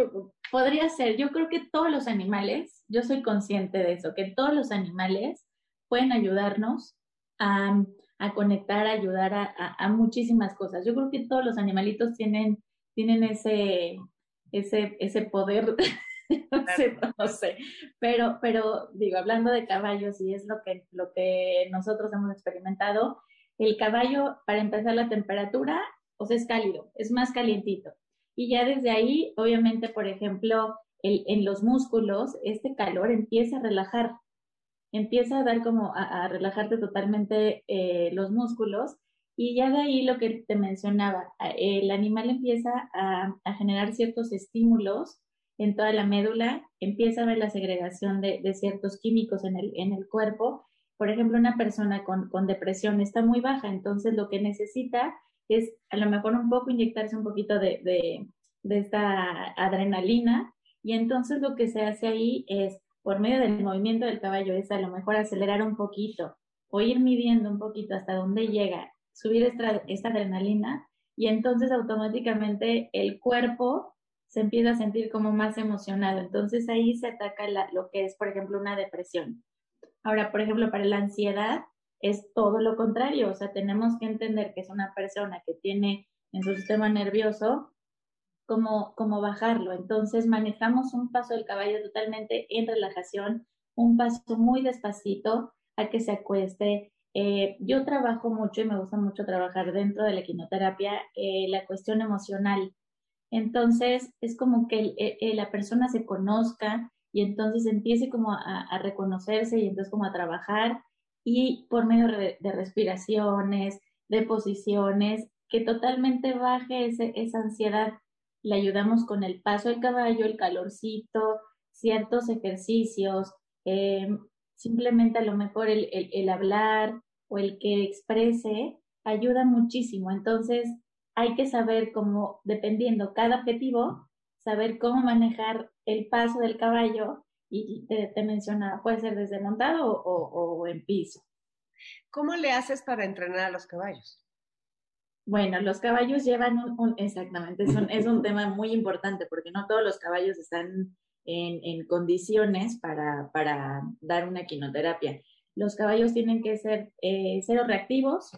podría ser, yo creo que todos los animales, yo soy consciente de eso, que todos los animales pueden ayudarnos a, a conectar, a ayudar a, a, muchísimas cosas. Yo creo que todos los animalitos tienen, tienen ese, ese, ese poder, no, sé, no sé, pero, pero digo, hablando de caballos y es lo que, lo que nosotros hemos experimentado, el caballo, para empezar la temperatura, o sea, es cálido, es más calientito. Y ya desde ahí, obviamente, por ejemplo, el, en los músculos, este calor empieza a relajar, empieza a dar como a, relajarte totalmente eh, los músculos. Y ya de ahí lo que te mencionaba, el animal empieza a, generar ciertos estímulos en toda la médula, empieza a ver la segregación de, de ciertos químicos en el, en el cuerpo. Por ejemplo, una persona con, con depresión está muy baja, entonces lo que necesita es a lo mejor un poco inyectarse un poquito de, de, de esta adrenalina y entonces lo que se hace ahí es, por medio del movimiento del caballo, es a lo mejor acelerar un poquito o ir midiendo un poquito hasta dónde llega, subir esta, esta adrenalina y entonces automáticamente el cuerpo se empieza a sentir como más emocionado. Entonces ahí se ataca la, lo que es, por ejemplo, una depresión. Ahora, por ejemplo, para la ansiedad, es todo lo contrario, o sea, tenemos que entender que es una persona que tiene en su sistema nervioso cómo bajarlo. Entonces manejamos un paso del caballo totalmente en relajación, un paso muy despacito a que se acueste. Eh, yo trabajo mucho y me gusta mucho trabajar dentro de la equinoterapia eh, la cuestión emocional. Entonces es como que la persona se conozca y entonces empiece como a, a reconocerse y entonces como a trabajar y por medio de, respiraciones, de posiciones, que totalmente baje ese, esa ansiedad. Le ayudamos con el paso del caballo, el calorcito, ciertos ejercicios, eh, simplemente a lo mejor el, el, el hablar o el que exprese ayuda muchísimo. Entonces, hay que saber cómo, dependiendo cada objetivo, saber cómo manejar el paso del caballo y te, te mencionaba, puede ser desde montado o, o, en piso. ¿Cómo le haces para entrenar a los caballos? Bueno, los caballos llevan un, exactamente, es un, es un, tema muy importante porque no todos los caballos están en, en condiciones para, para, dar una quinoterapia. Los caballos tienen que ser eh, cero reactivos,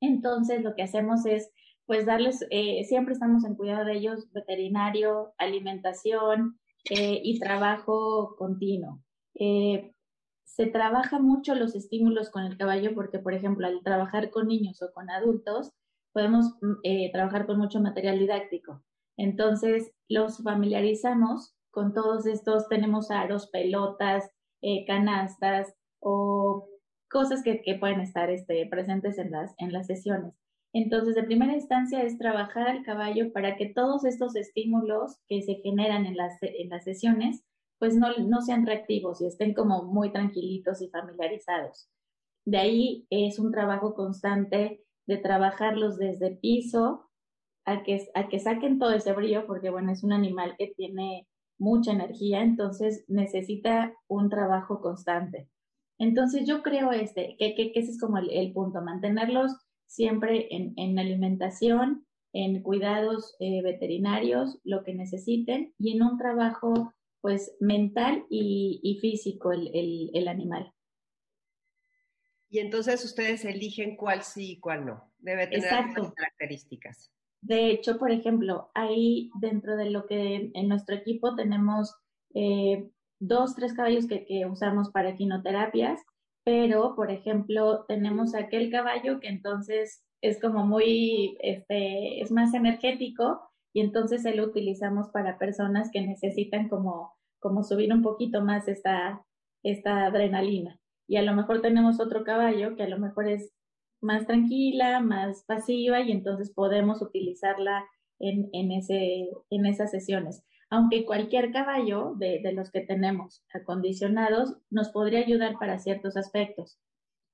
entonces lo que hacemos es pues darles, eh, siempre estamos en cuidado de ellos, veterinario, alimentación, eh, y trabajo continuo. Eh, se trabaja mucho los estímulos con el caballo porque, por ejemplo, al trabajar con niños o con adultos, podemos mm, eh, trabajar con mucho material didáctico. Entonces, los familiarizamos con todos estos, tenemos aros, pelotas, canastas o cosas que, pueden estar este, presentes en las, en las sesiones. Entonces, de primera instancia es trabajar al caballo para que todos estos estímulos que se generan en las, en las sesiones, pues no, no sean reactivos y estén como muy tranquilitos y familiarizados. De ahí es un trabajo constante de trabajarlos desde piso a que, a que saquen todo ese brillo, porque bueno, es un animal que tiene mucha energía, entonces necesita un trabajo constante. Entonces yo creo este, que, que, ese es como el punto, mantenerlos siempre en, en alimentación, en cuidados eh, veterinarios, lo que necesiten, y en un trabajo pues mental y, y físico el, el, el, animal. Y entonces ustedes eligen cuál sí y cuál no. Debe tener características. De hecho, por ejemplo, ahí dentro de lo que en nuestro equipo tenemos eh, dos, tres caballos que, que usamos para quinoterapias pero por ejemplo tenemos aquel caballo que entonces es como muy, este, es más energético y entonces ahí lo utilizamos para personas que necesitan como, como subir un poquito más esta, esta adrenalina. Y a lo mejor tenemos otro caballo que a lo mejor es más tranquila, más pasiva y entonces podemos utilizarla en, en, ese, en esas sesiones. Aunque cualquier caballo de, de los que tenemos acondicionados nos podría ayudar para ciertos aspectos,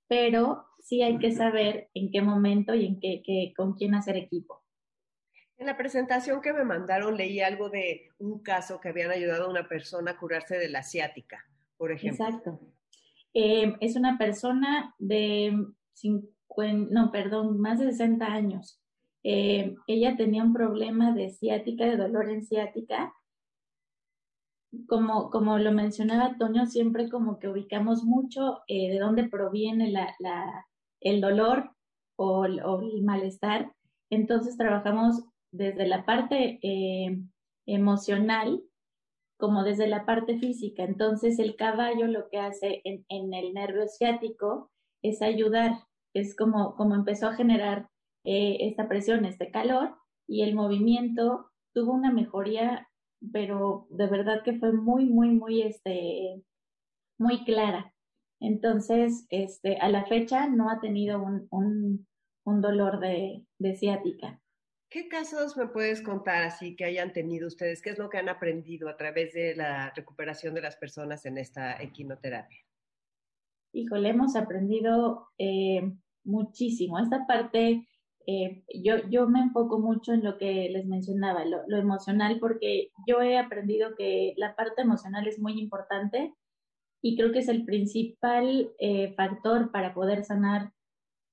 pero sí hay que saber en qué momento y en qué, qué, con quién hacer equipo. En la presentación que me mandaron leí algo de un caso que habían ayudado a una persona a curarse de la asiática, por ejemplo. Exacto. Eh, es una persona de 50, no, perdón, más de 60 años. Eh, ella tenía un problema de ciática, de dolor en ciática. Como, como lo mencionaba Toño, siempre como que ubicamos mucho eh, de dónde proviene la, el dolor o, el malestar. Entonces trabajamos desde la parte eh, emocional como desde la parte física. Entonces el caballo lo que hace en, en el nervio ciático es ayudar, es como, como empezó a generar eh, esta presión, este calor, y el movimiento tuvo una mejoría, pero de verdad que fue muy, muy, muy, este, muy clara. Entonces, este, a la fecha no ha tenido un, un, un dolor de, de ciática. ¿Qué casos me puedes contar así que hayan tenido ustedes? ¿Qué es lo que han aprendido a través de la recuperación de las personas en esta equinoterapia? Híjole, hemos aprendido eh, muchísimo. Esta parte, eh, yo, yo me enfoco mucho en lo que les mencionaba, lo, lo, emocional, porque yo he aprendido que la parte emocional es muy importante y creo que es el principal eh, factor para poder sanar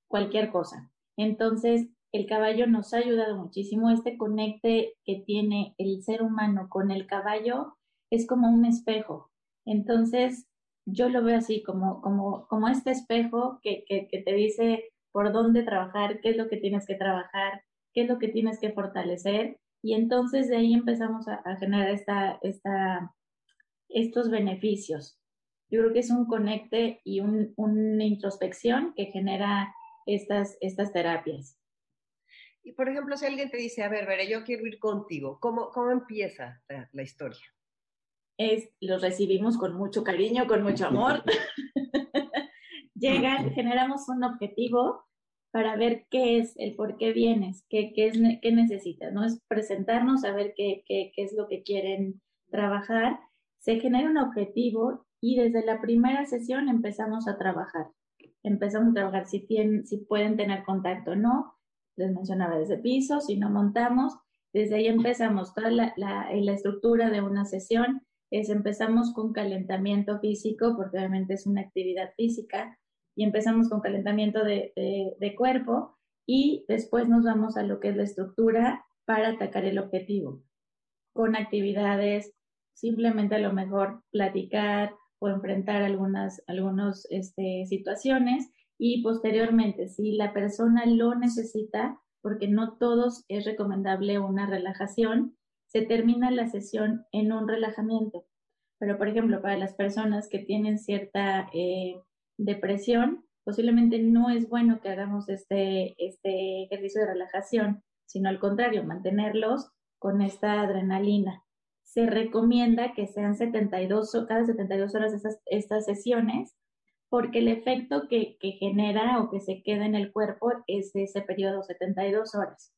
cualquier cosa. Entonces, el caballo nos ha ayudado muchísimo. Este conecte que tiene el ser humano con el caballo es como un espejo. Entonces, yo lo veo así, como, como, como este espejo que, que, que te dice por dónde trabajar, qué es lo que tienes que trabajar, qué es lo que tienes que fortalecer. Y entonces de ahí empezamos a, a generar esta, esta, estos beneficios. Yo creo que es un conecte y un, una introspección que genera estas, estas terapias. Y por ejemplo, si alguien te dice, a ver, Veré, yo quiero ir contigo, ¿cómo, cómo empieza la, la historia? Es, los recibimos con mucho cariño, con mucho amor. Llegan, generamos un objetivo para ver qué es, el por qué vienes, qué, qué, es, qué necesitas, ¿no? Es presentarnos, saber qué, qué, qué es lo que quieren trabajar. Se genera un objetivo y desde la primera sesión empezamos a trabajar. Empezamos a trabajar si, tienen, si pueden tener contacto o no, les mencionaba desde piso, si no montamos, desde ahí empezamos toda la, la, la, estructura de una sesión, es empezamos con calentamiento físico, porque obviamente es una actividad física, y empezamos con calentamiento de, de, cuerpo, y después nos vamos a lo que es la estructura para atacar el objetivo, con actividades, simplemente a lo mejor platicar o enfrentar algunas algunos, este, situaciones y posteriormente, si la persona lo necesita, porque no todos es recomendable una relajación, se termina la sesión en un relajamiento. Pero, por ejemplo, para las personas que tienen cierta eh, depresión, posiblemente no es bueno que hagamos este, este ejercicio de relajación, sino al contrario, mantenerlos con esta adrenalina. Se recomienda que sean 72, cada 72 horas estas, estas sesiones porque el efecto que, que, genera o que se queda en el cuerpo es ese periodo, 72 horas.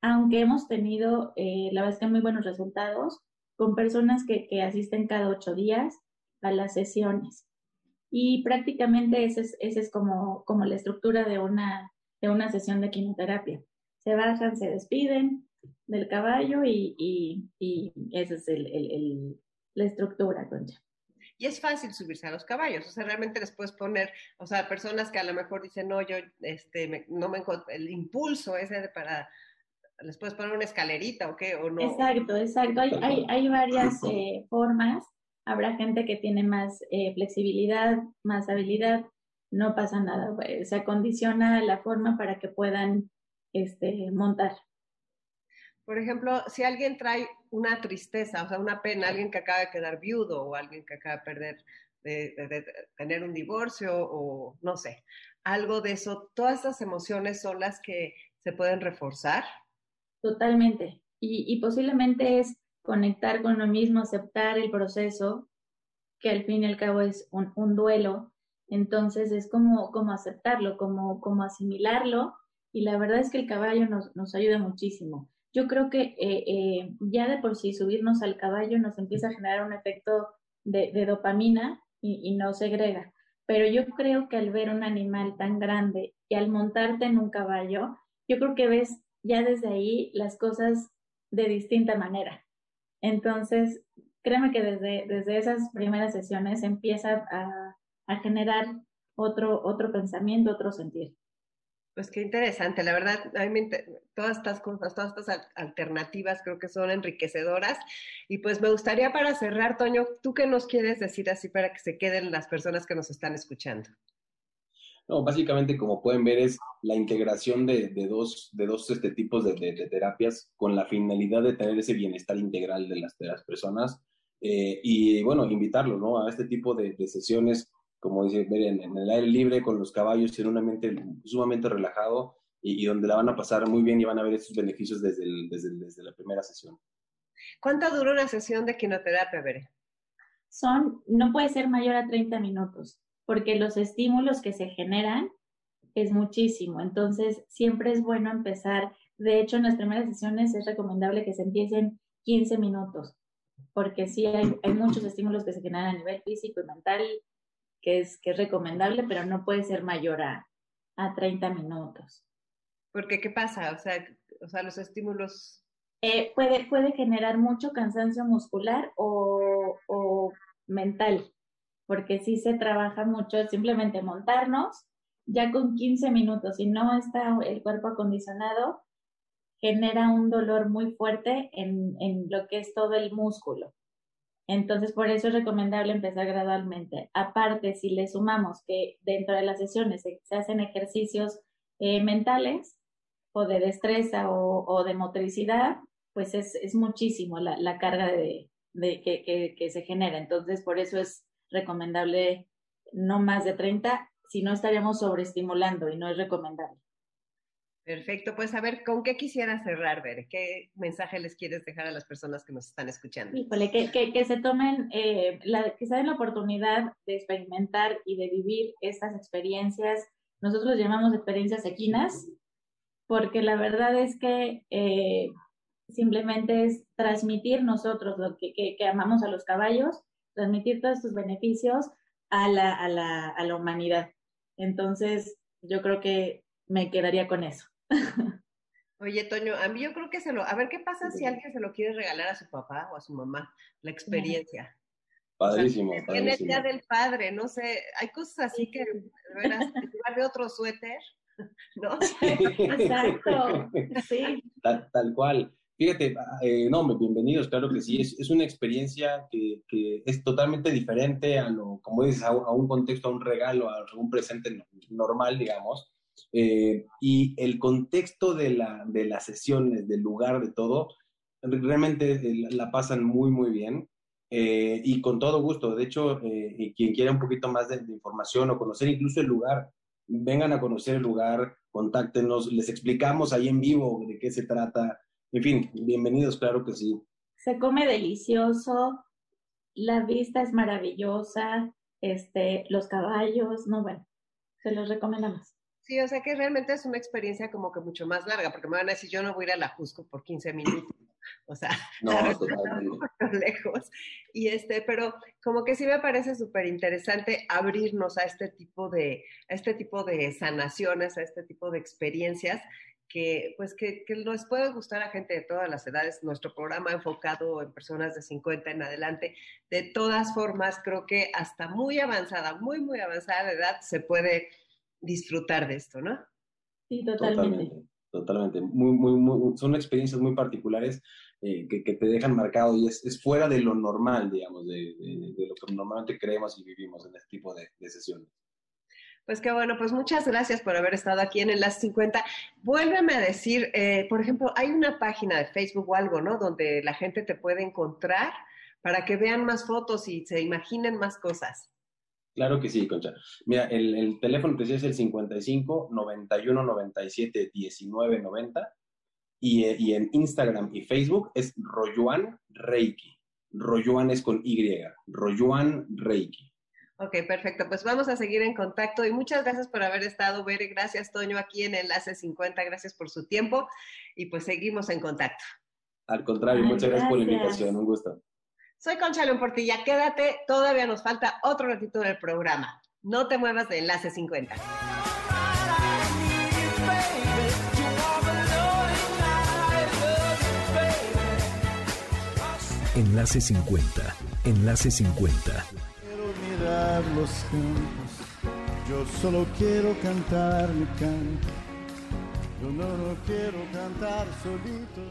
Aunque hemos tenido, eh, la verdad es que muy buenos resultados con personas que, que asisten cada ocho días a las sesiones. Y prácticamente esa es, ese es como, como la estructura de una, de una sesión de quimioterapia. Se bajan, se despiden del caballo y, y, y esa es el, el, el, la estructura, Concha y es fácil subirse a los caballos, o sea, realmente les puedes poner, o sea, personas que a lo mejor dicen, no, yo, este, me, no me encuentro, el impulso ese para, les puedes poner una escalerita o qué, o no. Exacto, exacto, hay, hay, hay varias eh, formas, habrá gente que tiene más eh, flexibilidad, más habilidad, no pasa nada, se acondiciona la forma para que puedan este, montar. Por ejemplo, si alguien trae una tristeza, o sea, una pena, alguien que acaba de quedar viudo o alguien que acaba de perder, de, de, de tener un divorcio o no sé, algo de eso, todas esas emociones son las que se pueden reforzar. Totalmente. y, posiblemente es conectar con lo mismo, aceptar el proceso, que al fin y al cabo es un, un duelo. Entonces es como, como aceptarlo, como, como asimilarlo. Y la verdad es que el caballo nos, nos ayuda muchísimo. Yo creo que eh, eh, ya de por sí subirnos al caballo nos empieza a generar un efecto de, de dopamina y, y no segrega. Pero yo creo que al ver un animal tan grande y al montarte en un caballo, yo creo que ves ya desde ahí las cosas de distinta manera. Entonces, créeme que desde, desde esas primeras sesiones empieza a, a generar otro, otro pensamiento, otro sentir. Pues qué interesante, la verdad, a mí todas estas cosas, todas estas alternativas creo que son enriquecedoras. Y pues me gustaría para cerrar, Toño, ¿tú qué nos quieres decir así para que se queden las personas que nos están escuchando? No, básicamente, como pueden ver, es la integración de, de dos, de dos este, tipos de, de, terapias con la finalidad de tener ese bienestar integral de las, de las personas. Eh, y bueno, invitarlos ¿no? a este tipo de, sesiones, como dice, en, en, el aire libre, con los caballos, en un ambiente sumamente relajado y, y, donde la van a pasar muy bien y van a ver esos beneficios desde, el, desde, el, desde la primera sesión. ¿Cuánto dura una sesión de quinoterapia, Bere? Son, no puede ser mayor a 30 minutos porque los estímulos que se generan es muchísimo. Entonces, siempre es bueno empezar. De hecho, en las primeras sesiones es recomendable que se empiecen 15 minutos, porque sí hay, hay muchos estímulos que se generan a nivel físico y mental, que es, que es recomendable, pero no puede ser mayor a, a 30 minutos. Porque, ¿qué pasa? O sea, o sea los estímulos... Eh, puede, puede generar mucho cansancio muscular o, o mental porque sí se trabaja mucho simplemente montarnos, ya con 15 minutos, si no está el cuerpo acondicionado, genera un dolor muy fuerte en, en lo que es todo el músculo. Entonces, por eso es recomendable empezar gradualmente. Aparte, si le sumamos que dentro de las sesiones se, se hacen ejercicios eh, mentales o de destreza o, o, de motricidad, pues es, es muchísimo la, la carga de, de que, que, que, se genera. Entonces, por eso es recomendable no más de 30, si no estaríamos sobreestimulando y no es recomendable. Perfecto, pues a ver, ¿con qué quisiera cerrar, Ver? ¿Qué mensaje les quieres dejar a las personas que nos están escuchando? Híjole, que, que, que se tomen, eh, la, que se den la oportunidad de experimentar y de vivir estas experiencias. Nosotros llamamos experiencias equinas, porque la verdad es que eh, simplemente es transmitir nosotros lo que, que, que amamos a los caballos transmitir todos estos beneficios a la, a la, a la humanidad. Entonces, yo creo que me quedaría con eso. Oye, Toño, a mí yo creo que se lo... A ver, ¿qué pasa si alguien se lo quiere regalar a su papá o a su mamá? La experiencia. Padrísimo, o sea, Tiene el día del padre, no sé, hay cosas así que, de veras, de otro suéter, ¿no? Exacto, sí. Tal, tal cual. Fíjate, eh, no, bienvenidos, claro que sí, es, una experiencia que, es totalmente diferente a lo, como dices, a, un contexto, a un regalo, a un presente normal, digamos. Eh, y el contexto de, la, de las sesiones, del lugar, de todo, realmente eh, la pasan muy, muy bien. Eh, y con todo gusto. De hecho, quien quiera un poquito más de, de información o conocer incluso el lugar, vengan a conocer el lugar, contáctenos, les explicamos ahí en vivo de qué se trata, en fin, bienvenidos, claro que sí. Se come delicioso, la vista es maravillosa, este, los caballos, no, bueno, se los recomendamos. Sí, o sea que realmente es una experiencia como que mucho más larga, porque me van a decir, yo no voy a ir a la Jusco por 15 minutos, o sea, no, lejos. Y este, pero como que sí me parece súper interesante abrirnos a este tipo de, a este tipo de sanaciones, a este tipo de experiencias que pues que, que, nos puede gustar a gente de todas las edades, nuestro programa enfocado en personas de 50 en adelante, de todas formas creo que hasta muy avanzada, muy muy avanzada edad se puede disfrutar de esto, ¿no? Sí, totalmente. Totalmente, totalmente. Muy, muy, muy, son experiencias muy particulares eh, que, que, te dejan marcado y es, es, fuera de lo normal, digamos, de, de, de, lo que normalmente creemos y vivimos en este tipo de, de sesiones. Pues qué bueno, pues muchas gracias por haber estado aquí en Enlace 50. Vuélveme a decir, eh, por ejemplo, hay una página de Facebook o algo, ¿no? Donde la gente te puede encontrar para que vean más fotos y se imaginen más cosas. Claro que sí, Concha. Mira, el, el teléfono que sí es el 55 91 97 19 90 y, y en Instagram y Facebook es Royuan Reiki. Royuan es con Y, Royuan Reiki. Ok, perfecto. Pues vamos a seguir en contacto y muchas gracias por haber estado, Bere. Gracias, Toño, aquí en Enlace 50. Gracias por su tiempo y pues seguimos en contacto. Al contrario, Ay, muchas gracias por la invitación, un gusto. Soy Concha León Portilla. Quédate, todavía nos falta otro ratito del programa. No te muevas de Enlace 50. Enlace 50. Enlace 50. Los cantos, yo solo quiero cantar mi canto. Yo no, no quiero cantar solito.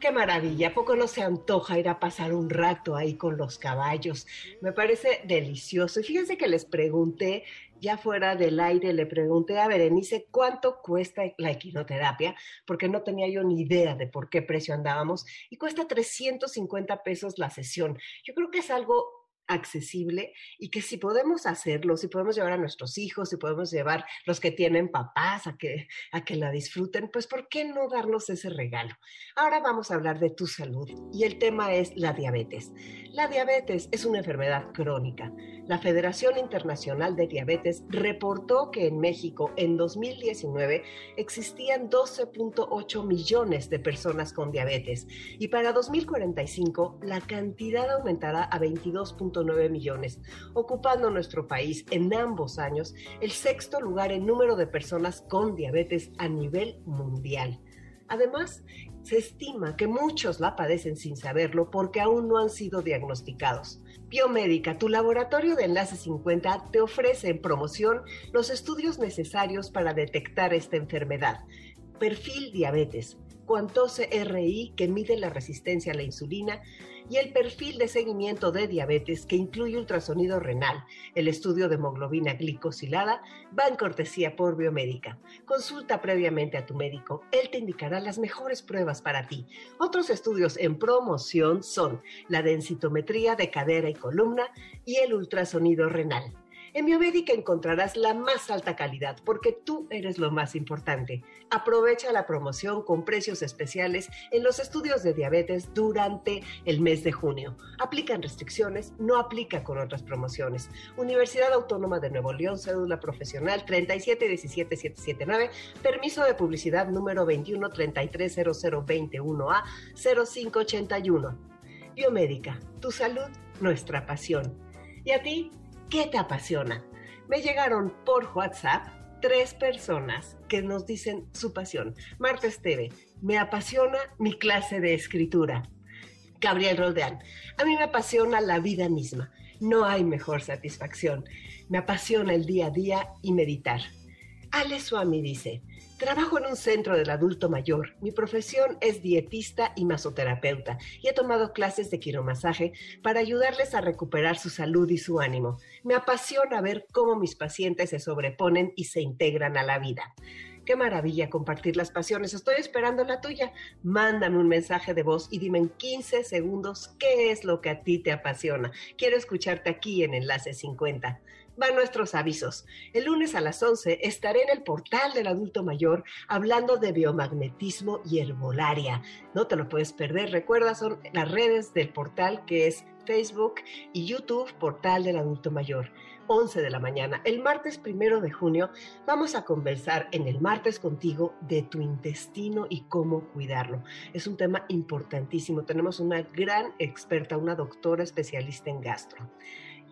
Qué maravilla, ¿a poco no se antoja ir a pasar un rato ahí con los caballos? Me parece delicioso. Y fíjense que les pregunté, ya fuera del aire, le pregunté a Berenice cuánto cuesta la equinoterapia, porque no tenía yo ni idea de por qué precio andábamos, y cuesta 350 pesos la sesión. Yo creo que es algo accesible y que si podemos hacerlo, si podemos llevar a nuestros hijos, si podemos llevar los que tienen papás a que, a que la disfruten, pues ¿por qué no darnos ese regalo? Ahora vamos a hablar de tu salud y el tema es la diabetes. La diabetes es una enfermedad crónica. La Federación Internacional de Diabetes reportó que en México en 2019 existían 12.8 millones de personas con diabetes y para 2045 la cantidad aumentará a 22.9 millones, ocupando nuestro país en ambos años el sexto lugar en número de personas con diabetes a nivel mundial. Además, se estima que muchos la padecen sin saberlo porque aún no han sido diagnosticados. Biomédica, tu laboratorio de Enlace 50 te ofrece en promoción los estudios necesarios para detectar esta enfermedad. Perfil diabetes, Cuantose RI que mide la resistencia a la insulina y el perfil de seguimiento de diabetes que incluye ultrasonido renal. El estudio de hemoglobina glicosilada va en cortesía por Biomédica. Consulta previamente a tu médico, él te indicará las mejores pruebas para ti. Otros estudios en promoción son la densitometría de cadera y columna y el ultrasonido renal. En Biomédica encontrarás la más alta calidad porque tú eres lo más importante. Aprovecha la promoción con precios especiales en los estudios de diabetes durante el mes de junio. Aplican restricciones, no aplica con otras promociones. Universidad Autónoma de Nuevo León, cédula profesional 3717779, permiso de publicidad número 21330021A 0581. Biomédica, tu salud, nuestra pasión. ¿Y a ti? ¿Qué te apasiona? Me llegaron por WhatsApp tres personas que nos dicen su pasión. Marta Esteve, me apasiona mi clase de escritura. Gabriel Roldeán, a mí me apasiona la vida misma. No hay mejor satisfacción. Me apasiona el día a día y meditar. Ale Swami dice, Trabajo en un centro del adulto mayor. Mi profesión es dietista y masoterapeuta y he tomado clases de quiromasaje para ayudarles a recuperar su salud y su ánimo. Me apasiona ver cómo mis pacientes se sobreponen y se integran a la vida. Qué maravilla compartir las pasiones. Estoy esperando la tuya. Mándame un mensaje de voz y dime en 15 segundos qué es lo que a ti te apasiona. Quiero escucharte aquí en Enlace 50 van nuestros avisos. El lunes a las 11 estaré en el portal del adulto mayor hablando de biomagnetismo y herbolaria. No te lo puedes perder. Recuerda, son las redes del portal que es Facebook y YouTube, portal del adulto mayor. 11 de la mañana. El martes primero de junio vamos a conversar en el martes contigo de tu intestino y cómo cuidarlo. Es un tema importantísimo. Tenemos una gran experta, una doctora especialista en gastro.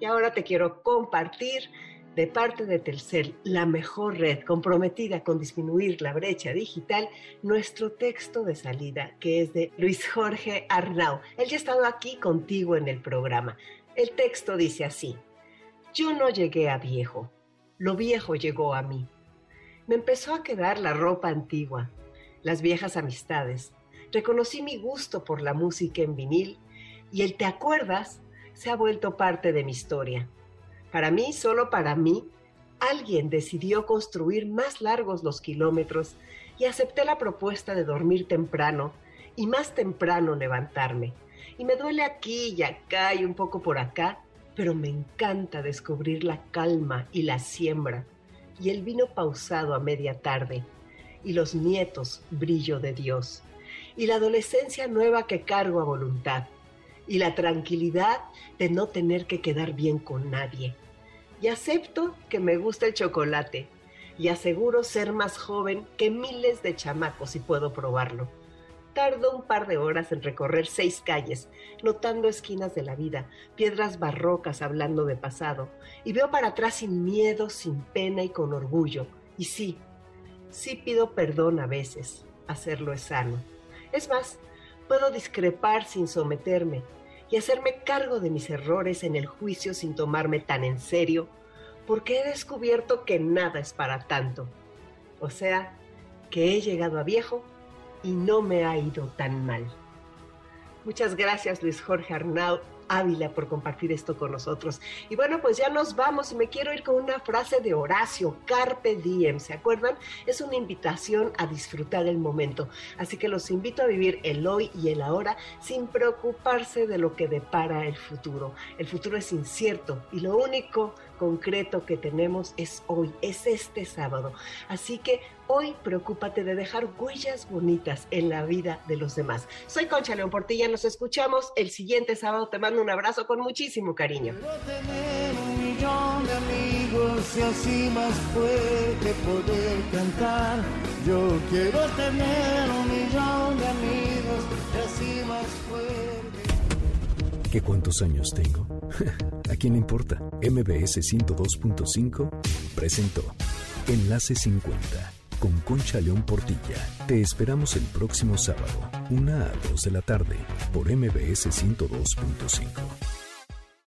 Y ahora te quiero compartir de parte de Telcel, la mejor red comprometida con disminuir la brecha digital, nuestro texto de salida, que es de Luis Jorge Arnau. Él ya ha estado aquí contigo en el programa. El texto dice así, yo no llegué a viejo, lo viejo llegó a mí. Me empezó a quedar la ropa antigua, las viejas amistades. Reconocí mi gusto por la música en vinil y el te acuerdas se ha vuelto parte de mi historia. Para mí, solo para mí, alguien decidió construir más largos los kilómetros y acepté la propuesta de dormir temprano y más temprano levantarme. Y me duele aquí y acá y un poco por acá, pero me encanta descubrir la calma y la siembra y el vino pausado a media tarde y los nietos brillo de Dios. y la adolescencia nueva que cargo a voluntad y la tranquilidad de no tener que quedar bien con nadie. Y acepto que me gusta el chocolate y aseguro ser más joven que miles de chamacos si puedo probarlo. Tardo un par de horas en recorrer seis calles, notando esquinas de la vida, piedras barrocas hablando de pasado, y veo para atrás sin miedo, sin pena y con orgullo. Y sí, sí pido perdón a veces, hacerlo es sano. Es más, puedo discrepar sin someterme y hacerme cargo de mis errores en el juicio sin tomarme tan en serio, porque he descubierto que nada es para tanto. O sea, que he llegado a viejo y no me ha ido tan mal. Muchas gracias Luis Jorge Arnau Ávila por compartir esto con nosotros. Y bueno, pues ya nos vamos y me quiero ir con una frase de Horacio, Carpe Diem, ¿se acuerdan? Es una invitación a disfrutar el momento. Así que los invito a vivir el hoy y el ahora sin preocuparse de lo que depara el futuro. El futuro es incierto y lo único concreto que tenemos es hoy, es este sábado. Así que hoy preocúpate de dejar huellas bonitas en la vida de los demás. Soy Concha León Portilla, nos escuchamos el siguiente sábado. Te mando un abrazo con muchísimo cariño. Quiero tener un millón de amigos y así más fuerte poder cantar. Yo quiero tener un millón de amigos y así más fuerte. ¿Qué cuántos años tengo? ¿A quién le importa? MBS 102.5 presentó Enlace 50 con Concha León Portilla. Te esperamos el próximo sábado, 1 a 2 de la tarde, por MBS 102.5.